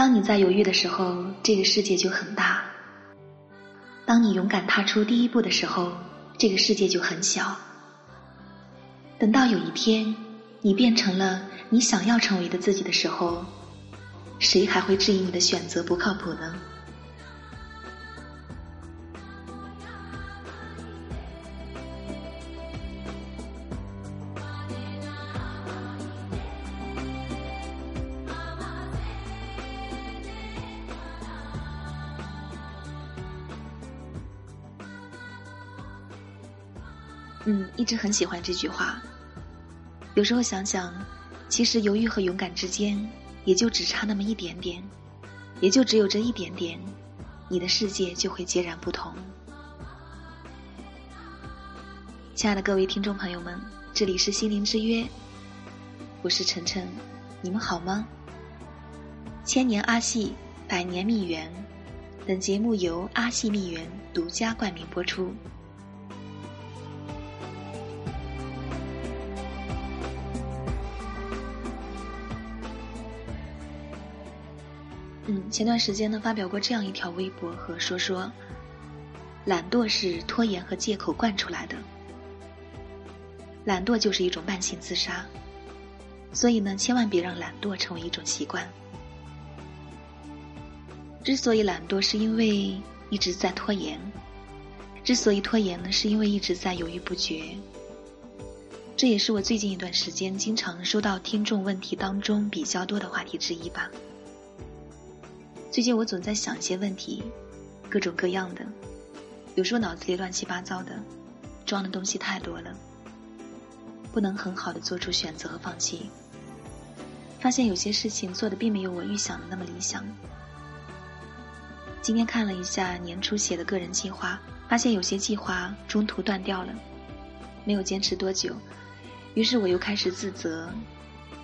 当你在犹豫的时候，这个世界就很大；当你勇敢踏出第一步的时候，这个世界就很小。等到有一天，你变成了你想要成为的自己的时候，谁还会质疑你的选择不靠谱呢？直很喜欢这句话。有时候想想，其实犹豫和勇敢之间，也就只差那么一点点，也就只有这一点点，你的世界就会截然不同。亲爱的各位听众朋友们，这里是心灵之约，我是晨晨，你们好吗？千年阿细，百年蜜源，本节目由阿细蜜源独家冠名播出。前段时间呢，发表过这样一条微博和说说，懒惰是拖延和借口惯出来的，懒惰就是一种慢性自杀，所以呢，千万别让懒惰成为一种习惯。之所以懒惰，是因为一直在拖延；之所以拖延呢，是因为一直在犹豫不决。这也是我最近一段时间经常收到听众问题当中比较多的话题之一吧。最近我总在想一些问题，各种各样的，有时候脑子里乱七八糟的，装的东西太多了，不能很好的做出选择和放弃。发现有些事情做的并没有我预想的那么理想。今天看了一下年初写的个人计划，发现有些计划中途断掉了，没有坚持多久，于是我又开始自责，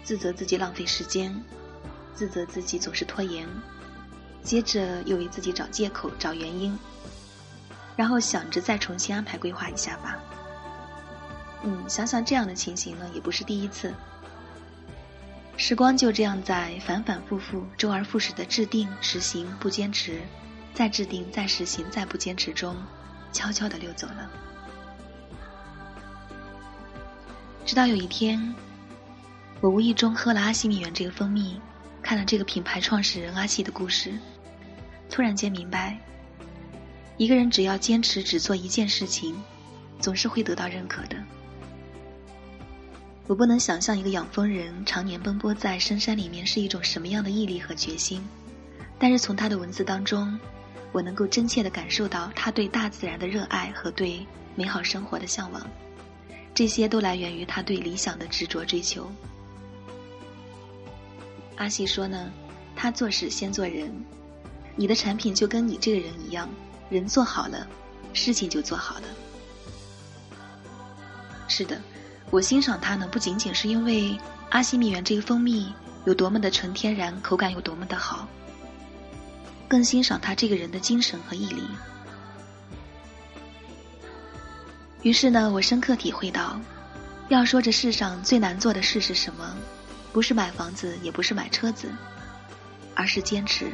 自责自己浪费时间，自责自己总是拖延。接着又为自己找借口、找原因，然后想着再重新安排规划一下吧。嗯，想想这样的情形呢，也不是第一次。时光就这样在反反复复、周而复始的制定、实行、不坚持，再制定、再实行、再不坚持中，悄悄的溜走了。直到有一天，我无意中喝了阿西米源这个蜂蜜，看了这个品牌创始人阿西的故事。突然间明白，一个人只要坚持只做一件事情，总是会得到认可的。我不能想象一个养蜂人常年奔波在深山里面是一种什么样的毅力和决心，但是从他的文字当中，我能够真切的感受到他对大自然的热爱和对美好生活的向往，这些都来源于他对理想的执着追求。阿细说呢，他做事先做人。你的产品就跟你这个人一样，人做好了，事情就做好了。是的，我欣赏它呢，不仅仅是因为阿西蜜源这个蜂蜜有多么的纯天然，口感有多么的好，更欣赏他这个人的精神和毅力。于是呢，我深刻体会到，要说这世上最难做的事是什么，不是买房子，也不是买车子，而是坚持。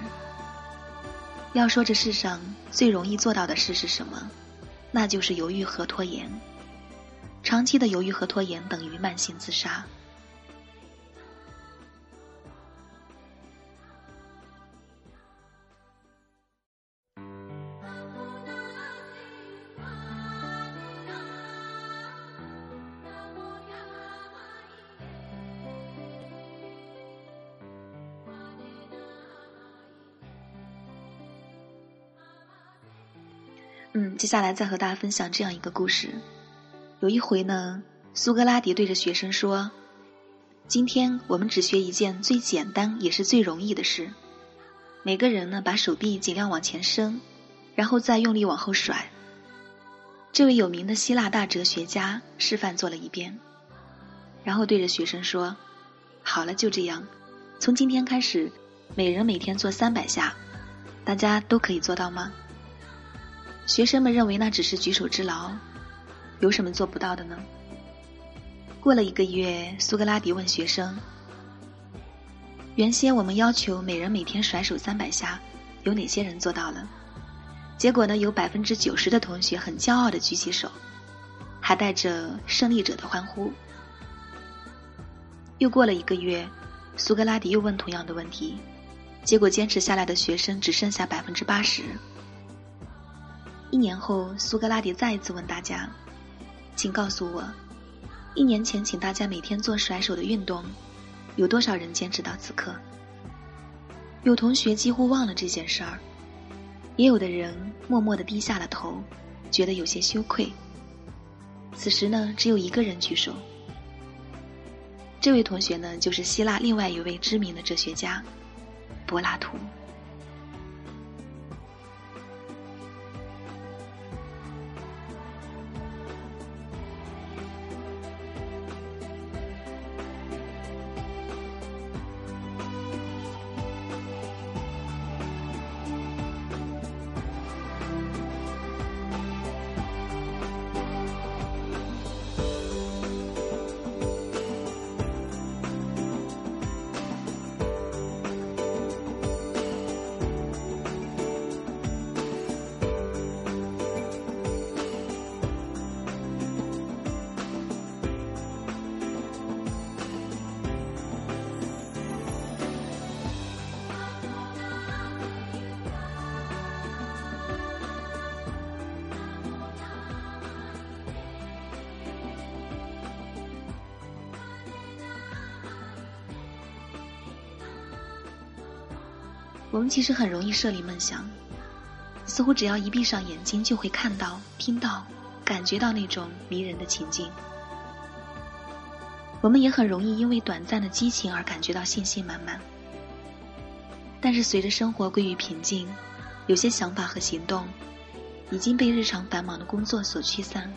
要说这世上最容易做到的事是什么，那就是犹豫和拖延。长期的犹豫和拖延等于慢性自杀。嗯，接下来再和大家分享这样一个故事。有一回呢，苏格拉底对着学生说：“今天我们只学一件最简单也是最容易的事。每个人呢，把手臂尽量往前伸，然后再用力往后甩。”这位有名的希腊大哲学家示范做了一遍，然后对着学生说：“好了，就这样，从今天开始，每人每天做三百下，大家都可以做到吗？”学生们认为那只是举手之劳，有什么做不到的呢？过了一个月，苏格拉底问学生：“原先我们要求每人每天甩手三百下，有哪些人做到了？结果呢？有百分之九十的同学很骄傲的举起手，还带着胜利者的欢呼。又过了一个月，苏格拉底又问同样的问题，结果坚持下来的学生只剩下百分之八十。一年后，苏格拉底再一次问大家：“请告诉我，一年前请大家每天做甩手的运动。”有多少人坚持到此刻？有同学几乎忘了这件事儿，也有的人默默的低下了头，觉得有些羞愧。此时呢，只有一个人举手。这位同学呢，就是希腊另外一位知名的哲学家，柏拉图。我们其实很容易设立梦想，似乎只要一闭上眼睛，就会看到、听到、感觉到那种迷人的情境。我们也很容易因为短暂的激情而感觉到信心满满。但是随着生活归于平静，有些想法和行动已经被日常繁忙的工作所驱散，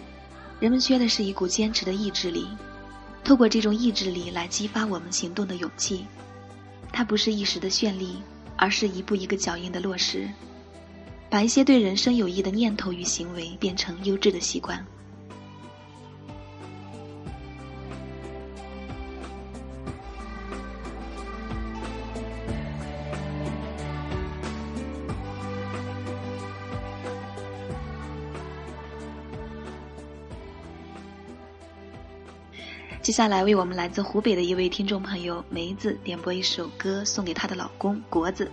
人们缺的是一股坚持的意志力。透过这种意志力来激发我们行动的勇气，它不是一时的绚丽。而是一步一个脚印的落实，把一些对人生有益的念头与行为变成优质的习惯。接下来为我们来自湖北的一位听众朋友梅子点播一首歌，送给她的老公国子，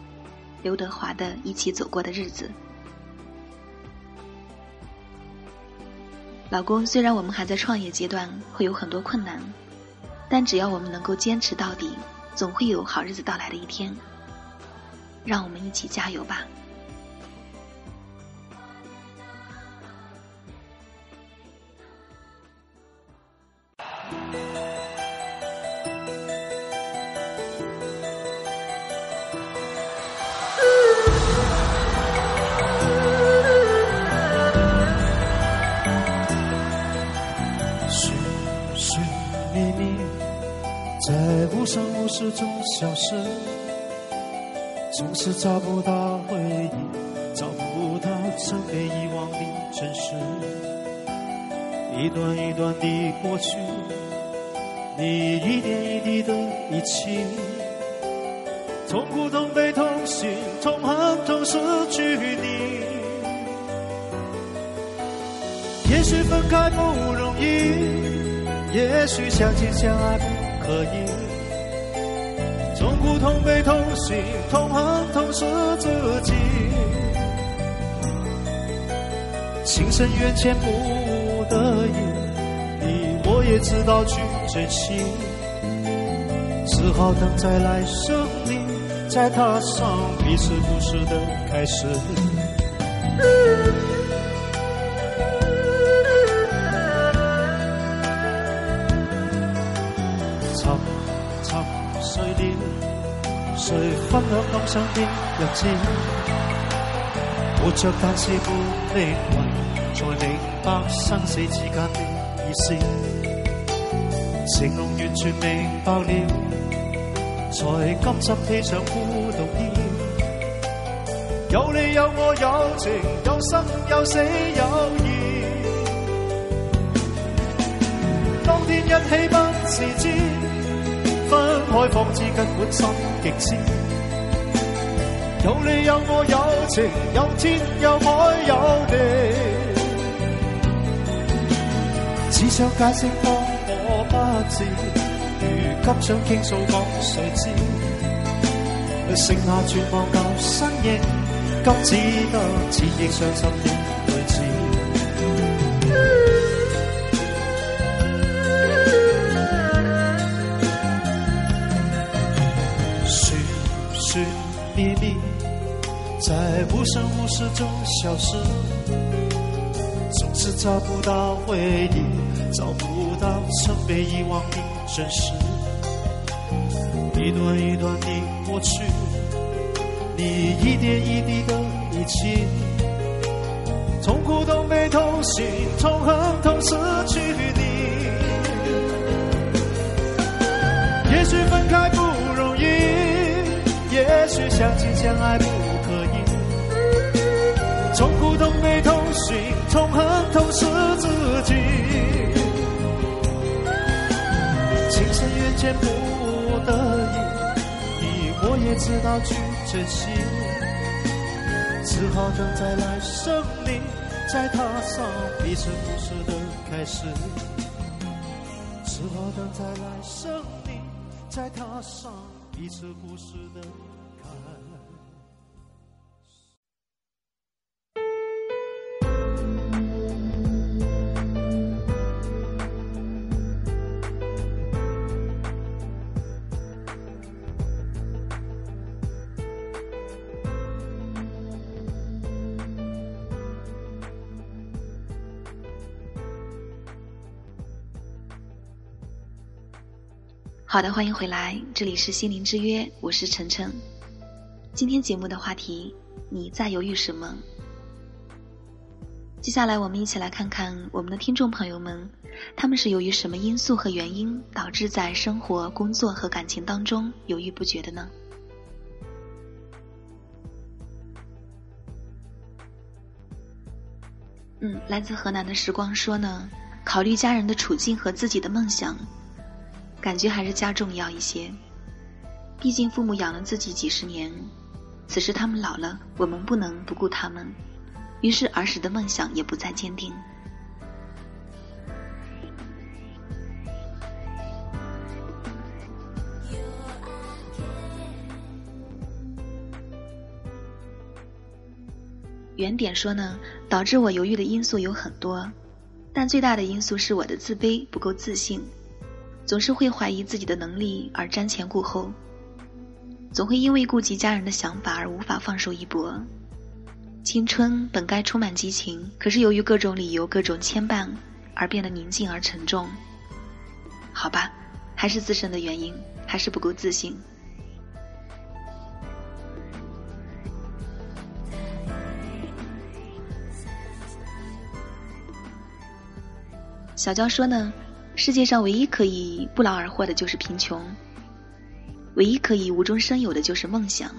刘德华的《一起走过的日子》。老公，虽然我们还在创业阶段，会有很多困难，但只要我们能够坚持到底，总会有好日子到来的一天。让我们一起加油吧！总是找不到回忆，找不到曾被遗忘的真实。一段一段的过去，你一点一滴的遗弃，痛苦、痛悲、痛心、痛恨、痛失去你。也许分开不容易，也许相亲相爱不可以。痛、悲、痛心、痛恨、痛失自己，情深缘浅不得已，你我也知道去珍惜，只好等在来生里，再踏上彼此故事的开始。分享感想的日子？活着但是不明白，才明白生死之间的意思。成龙完全明白了，才甘心披上孤独衣。有你有我有情，有生有死有义。当天一起不自知。分开，方知根本心极痴。有你有我有情有天有海有地，只想解释当我不知，如今想倾诉讲谁知？剩下绝望旧身影，今只得千亿伤心在无声无息中消失，总是找不到回忆，找不到曾被遗忘的真实。一段一段的过去，你一点一滴的遗弃，痛苦都没痛心，痛恨痛失去你。也许分开不容易，也许相亲相爱不。苦都没痛心，痛恨痛失自己。情深缘浅不得已，你我也知道去珍惜，只好等在来生里再踏上彼此故事的开始。只好等在来生里再踏上彼此故事的好的，欢迎回来，这里是心灵之约，我是晨晨。今天节目的话题，你在犹豫什么？接下来我们一起来看看我们的听众朋友们，他们是由于什么因素和原因导致在生活、工作和感情当中犹豫不决的呢？嗯，来自河南的时光说呢，考虑家人的处境和自己的梦想，感觉还是家重要一些。毕竟父母养了自己几十年，此时他们老了，我们不能不顾他们。于是儿时的梦想也不再坚定。原点说呢，导致我犹豫的因素有很多，但最大的因素是我的自卑不够自信，总是会怀疑自己的能力而瞻前顾后，总会因为顾及家人的想法而无法放手一搏。青春本该充满激情，可是由于各种理由、各种牵绊，而变得宁静而沉重。好吧，还是自身的原因，还是不够自信。小娇说呢，世界上唯一可以不劳而获的就是贫穷，唯一可以无中生有的就是梦想。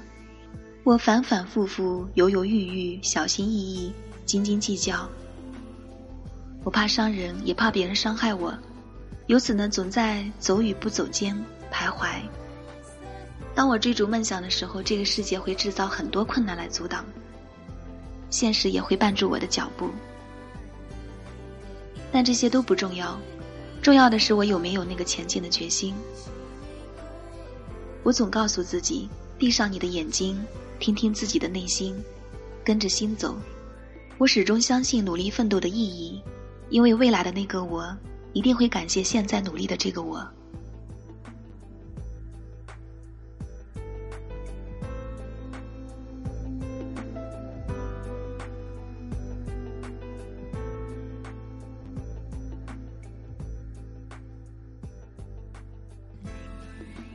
我反反复复，犹犹豫豫，小心翼翼，斤斤计较。我怕伤人，也怕别人伤害我，由此呢，总在走与不走间徘徊。当我追逐梦想的时候，这个世界会制造很多困难来阻挡，现实也会绊住我的脚步。但这些都不重要，重要的是我有没有那个前进的决心。我总告诉自己，闭上你的眼睛。听听自己的内心，跟着心走。我始终相信努力奋斗的意义，因为未来的那个我一定会感谢现在努力的这个我。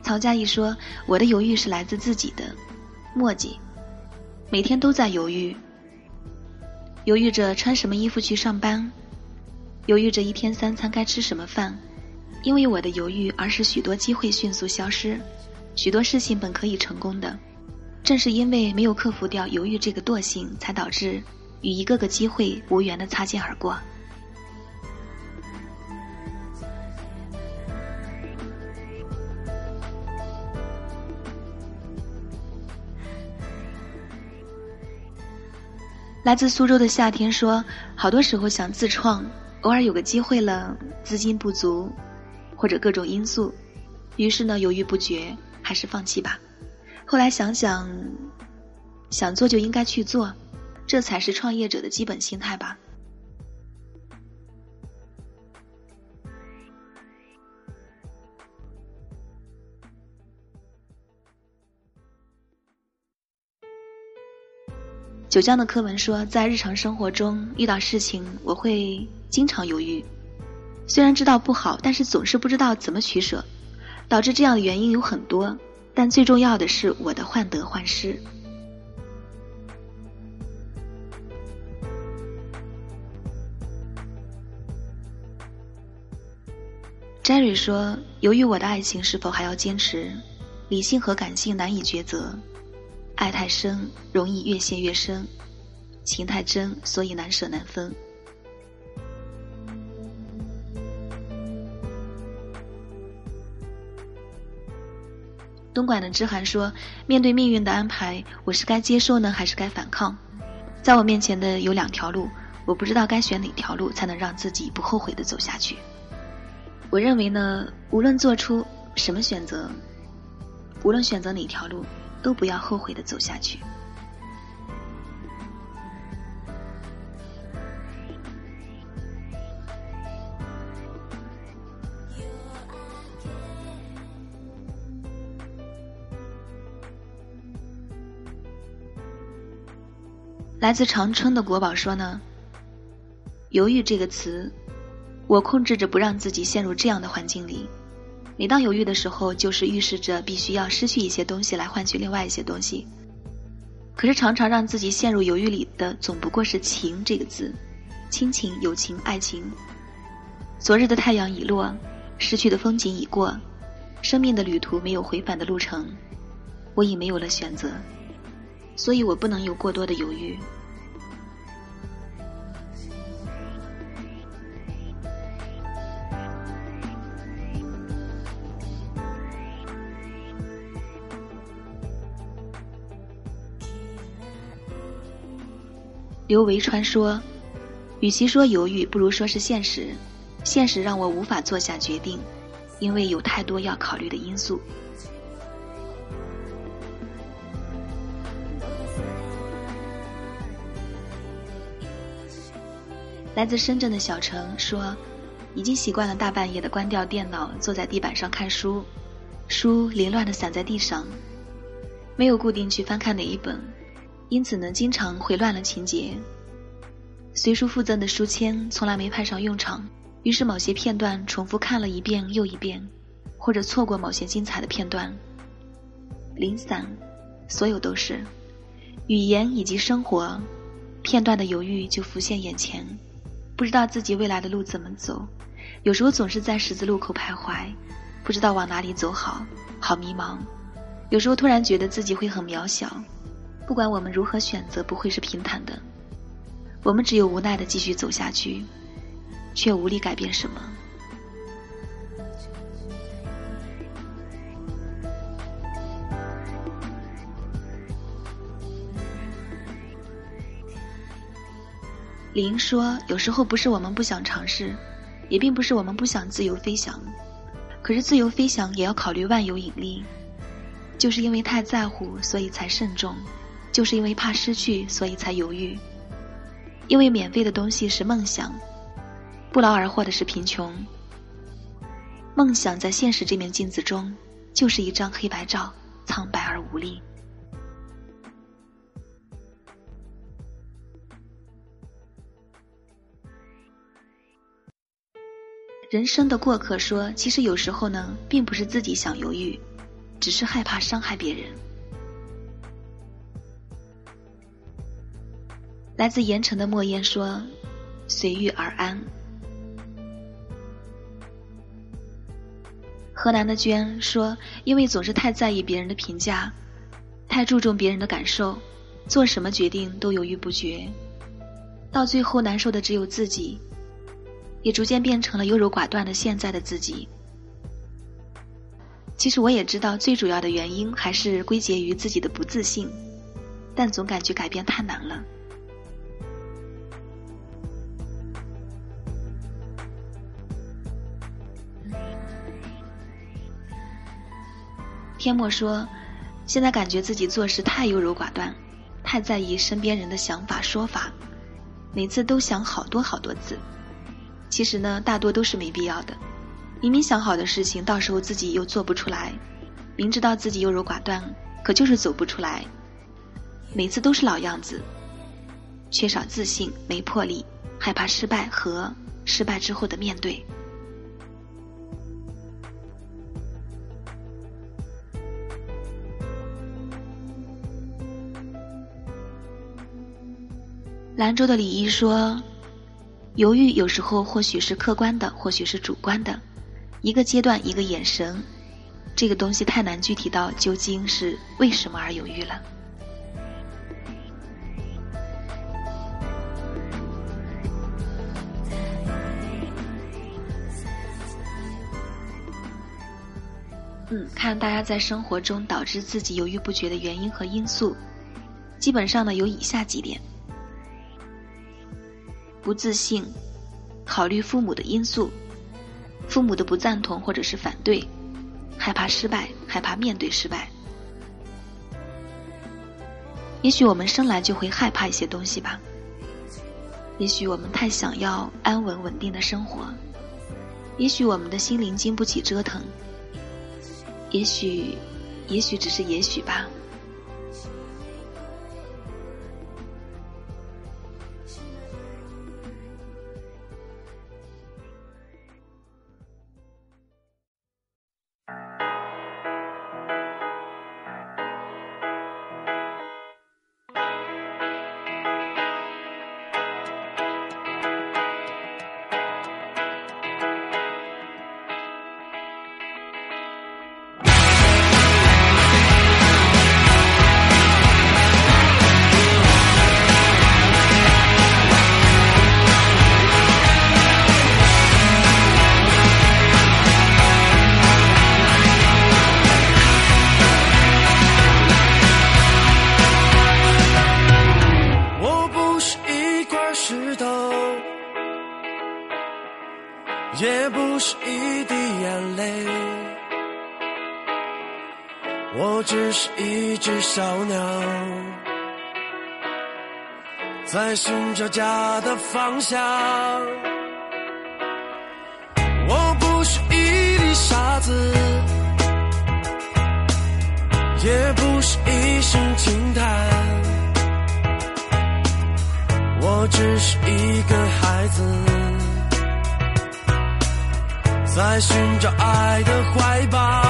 曹佳怡说：“我的犹豫是来自自己的。”墨迹，每天都在犹豫，犹豫着穿什么衣服去上班，犹豫着一天三餐该吃什么饭。因为我的犹豫，而使许多机会迅速消失，许多事情本可以成功的，正是因为没有克服掉犹豫这个惰性，才导致与一个个机会无缘的擦肩而过。来自苏州的夏天说，好多时候想自创，偶尔有个机会了，资金不足，或者各种因素，于是呢犹豫不决，还是放弃吧。后来想想，想做就应该去做，这才是创业者的基本心态吧。九江的课文说，在日常生活中遇到事情，我会经常犹豫。虽然知道不好，但是总是不知道怎么取舍，导致这样的原因有很多。但最重要的是我的患得患失。Jerry 说：“由于我的爱情是否还要坚持，理性和感性难以抉择。”爱太深，容易越陷越深；情太真，所以难舍难分。东莞的知涵说：“面对命运的安排，我是该接受呢，还是该反抗？在我面前的有两条路，我不知道该选哪条路才能让自己不后悔的走下去。我认为呢，无论做出什么选择，无论选择哪条路。”都不要后悔的走下去。来自长春的国宝说呢：“犹豫这个词，我控制着不让自己陷入这样的环境里。”每当犹豫的时候，就是预示着必须要失去一些东西来换取另外一些东西。可是常常让自己陷入犹豫里的，总不过是情这个字，亲情、友情、爱情。昨日的太阳已落，失去的风景已过，生命的旅途没有回返的路程，我已没有了选择，所以我不能有过多的犹豫。刘维川说：“与其说犹豫，不如说是现实。现实让我无法做下决定，因为有太多要考虑的因素。”来自深圳的小陈说：“已经习惯了大半夜的关掉电脑，坐在地板上看书，书凌乱的散在地上，没有固定去翻看哪一本。”因此呢，经常会乱了情节。随书附赠的书签从来没派上用场，于是某些片段重复看了一遍又一遍，或者错过某些精彩的片段。零散，所有都是语言以及生活片段的犹豫就浮现眼前，不知道自己未来的路怎么走，有时候总是在十字路口徘徊，不知道往哪里走好，好迷茫。有时候突然觉得自己会很渺小。不管我们如何选择，不会是平坦的。我们只有无奈的继续走下去，却无力改变什么。林说：“有时候不是我们不想尝试，也并不是我们不想自由飞翔，可是自由飞翔也要考虑万有引力。就是因为太在乎，所以才慎重。”就是因为怕失去，所以才犹豫。因为免费的东西是梦想，不劳而获的是贫穷。梦想在现实这面镜子中，就是一张黑白照，苍白而无力。人生的过客说：“其实有时候呢，并不是自己想犹豫，只是害怕伤害别人。”来自盐城的莫言说：“随遇而安。”河南的娟说：“因为总是太在意别人的评价，太注重别人的感受，做什么决定都犹豫不决，到最后难受的只有自己，也逐渐变成了优柔寡断的现在的自己。其实我也知道，最主要的原因还是归结于自己的不自信，但总感觉改变太难了。”天墨说：“现在感觉自己做事太优柔寡断，太在意身边人的想法说法，每次都想好多好多次。其实呢，大多都是没必要的。明明想好的事情，到时候自己又做不出来；明知道自己优柔寡断，可就是走不出来。每次都是老样子，缺少自信，没魄力，害怕失败和失败之后的面对。”兰州的李毅说：“犹豫有时候或许是客观的，或许是主观的，一个阶段，一个眼神，这个东西太难具体到究竟是为什么而犹豫了。”嗯，看大家在生活中导致自己犹豫不决的原因和因素，基本上呢有以下几点。不自信，考虑父母的因素，父母的不赞同或者是反对，害怕失败，害怕面对失败。也许我们生来就会害怕一些东西吧。也许我们太想要安稳稳定的生活，也许我们的心灵经不起折腾，也许，也许只是也许吧。家的方向。我不是一粒沙子，也不是一声轻叹。我只是一个孩子，在寻找爱的怀抱。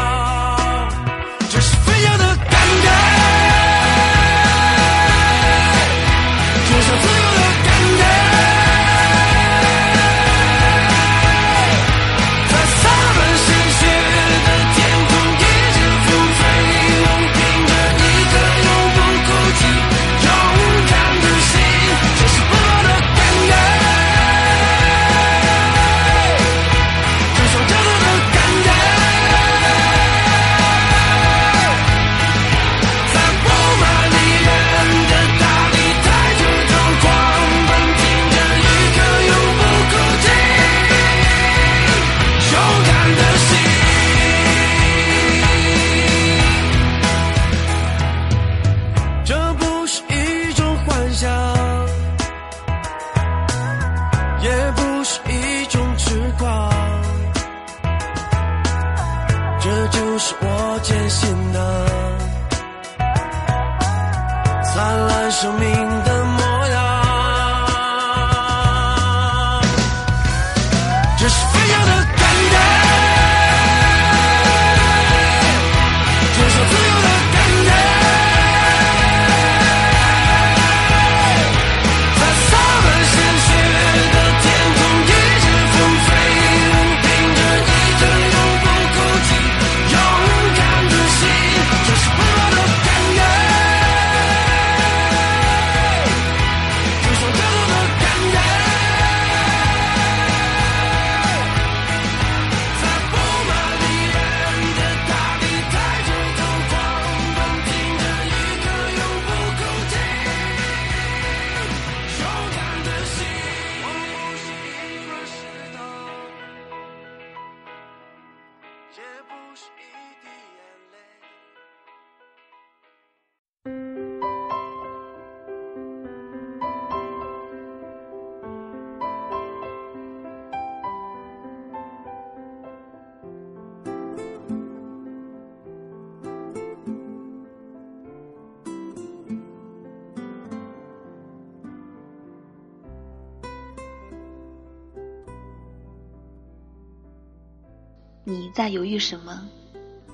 你在犹豫什么？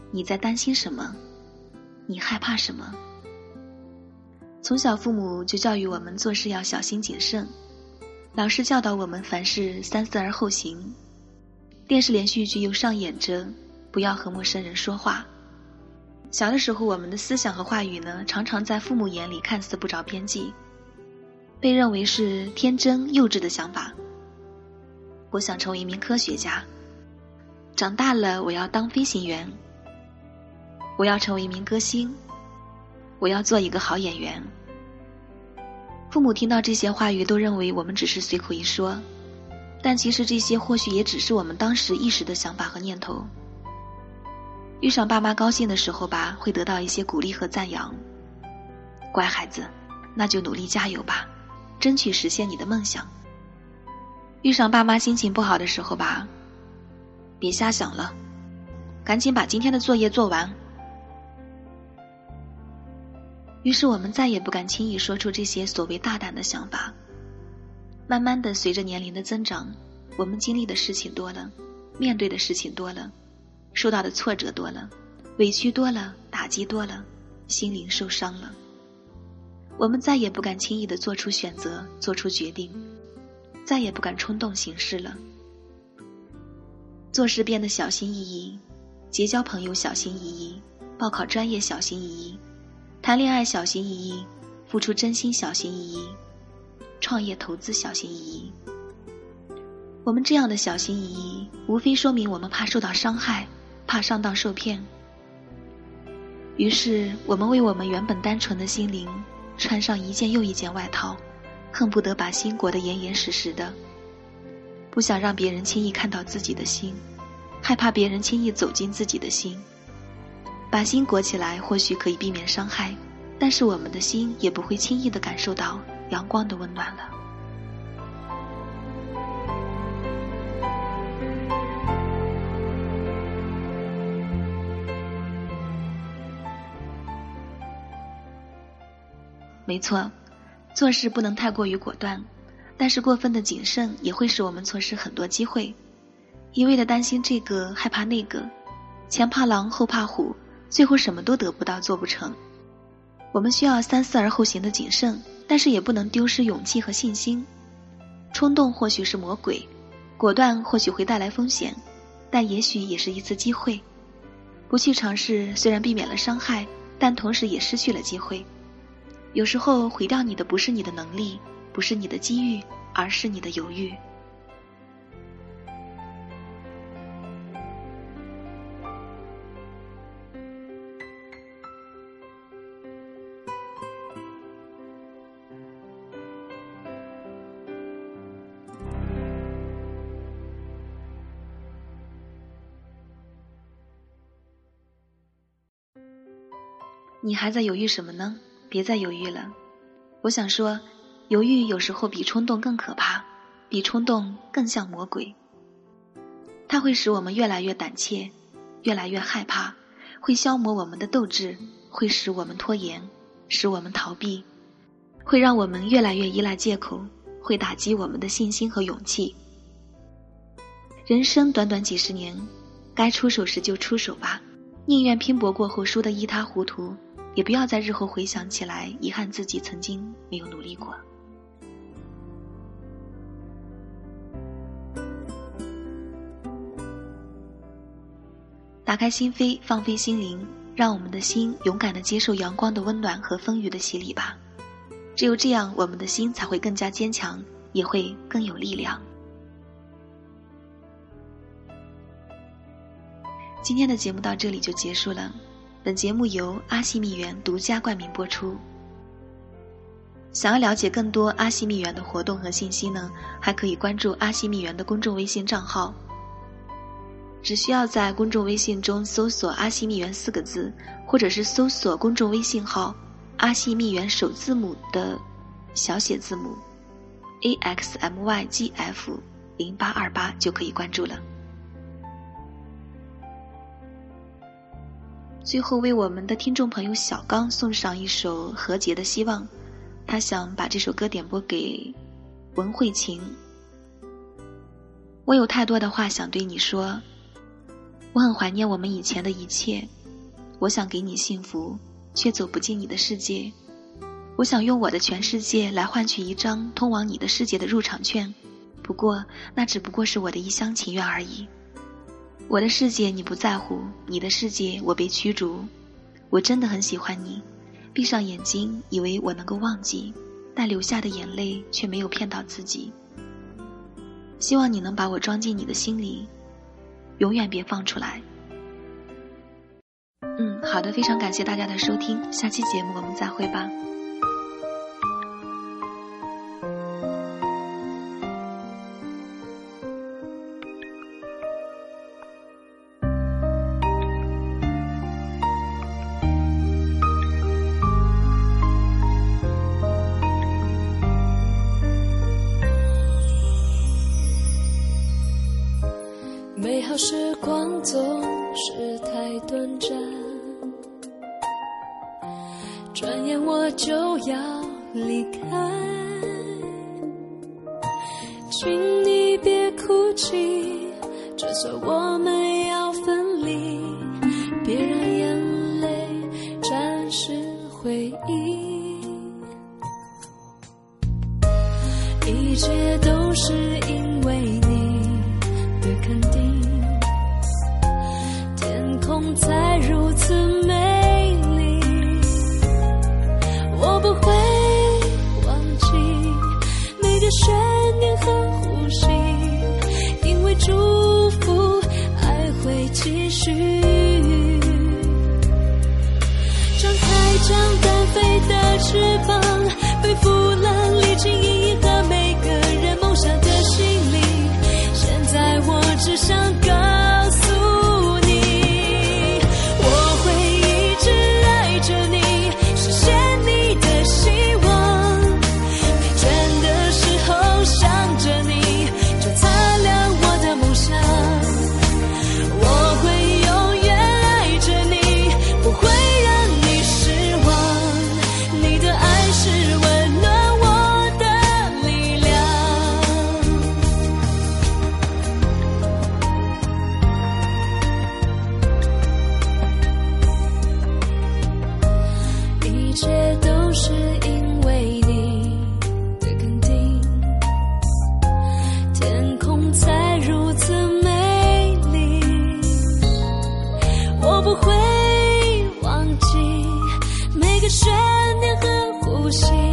你在担心什么？你害怕什么？从小父母就教育我们做事要小心谨慎，老师教导我们凡事三思而后行，电视连续剧又上演着不要和陌生人说话。小的时候，我们的思想和话语呢，常常在父母眼里看似不着边际，被认为是天真幼稚的想法。我想成为一名科学家，长大了我要当飞行员。我要成为一名歌星，我要做一个好演员。父母听到这些话语，都认为我们只是随口一说，但其实这些或许也只是我们当时一时的想法和念头。遇上爸妈高兴的时候吧，会得到一些鼓励和赞扬。乖孩子，那就努力加油吧，争取实现你的梦想。遇上爸妈心情不好的时候吧，别瞎想了，赶紧把今天的作业做完。于是我们再也不敢轻易说出这些所谓大胆的想法。慢慢的，随着年龄的增长，我们经历的事情多了，面对的事情多了，受到的挫折多了，委屈多了，打击多了，心灵受伤了。我们再也不敢轻易的做出选择，做出决定，再也不敢冲动行事了。做事变得小心翼翼，结交朋友小心翼翼，报考专业小心翼翼。谈恋爱小心翼翼，付出真心小心翼翼，创业投资小心翼翼。我们这样的小心翼翼，无非说明我们怕受到伤害，怕上当受骗。于是，我们为我们原本单纯的心灵穿上一件又一件外套，恨不得把心裹得严严实实的，不想让别人轻易看到自己的心，害怕别人轻易走进自己的心。把心裹起来，或许可以避免伤害，但是我们的心也不会轻易的感受到阳光的温暖了。没错，做事不能太过于果断，但是过分的谨慎也会使我们错失很多机会。一味的担心这个，害怕那个，前怕狼后怕虎。最后什么都得不到，做不成。我们需要三思而后行的谨慎，但是也不能丢失勇气和信心。冲动或许是魔鬼，果断或许会带来风险，但也许也是一次机会。不去尝试，虽然避免了伤害，但同时也失去了机会。有时候毁掉你的不是你的能力，不是你的机遇，而是你的犹豫。你还在犹豫什么呢？别再犹豫了。我想说，犹豫有时候比冲动更可怕，比冲动更像魔鬼。它会使我们越来越胆怯，越来越害怕，会消磨我们的斗志，会使我们拖延，使我们逃避，会让我们越来越依赖借口，会打击我们的信心和勇气。人生短短几十年，该出手时就出手吧，宁愿拼搏过后输得一塌糊涂。也不要在日后回想起来遗憾自己曾经没有努力过。打开心扉，放飞心灵，让我们的心勇敢的接受阳光的温暖和风雨的洗礼吧。只有这样，我们的心才会更加坚强，也会更有力量。今天的节目到这里就结束了。本节目由阿西蜜园独家冠名播出。想要了解更多阿西蜜园的活动和信息呢，还可以关注阿西蜜园的公众微信账号。只需要在公众微信中搜索“阿西蜜园”四个字，或者是搜索公众微信号“阿西蜜园”首字母的小写字母 “a x m y g f 零八二八”就可以关注了。最后为我们的听众朋友小刚送上一首何洁的希望，他想把这首歌点播给文慧琴。我有太多的话想对你说，我很怀念我们以前的一切，我想给你幸福，却走不进你的世界。我想用我的全世界来换取一张通往你的世界的入场券，不过那只不过是我的一厢情愿而已。我的世界你不在乎，你的世界我被驱逐。我真的很喜欢你，闭上眼睛以为我能够忘记，但流下的眼泪却没有骗到自己。希望你能把我装进你的心里。永远别放出来。嗯，好的，非常感谢大家的收听，下期节目我们再会吧。去。张开张单飞的翅膀，会忘记每个悬念和呼吸。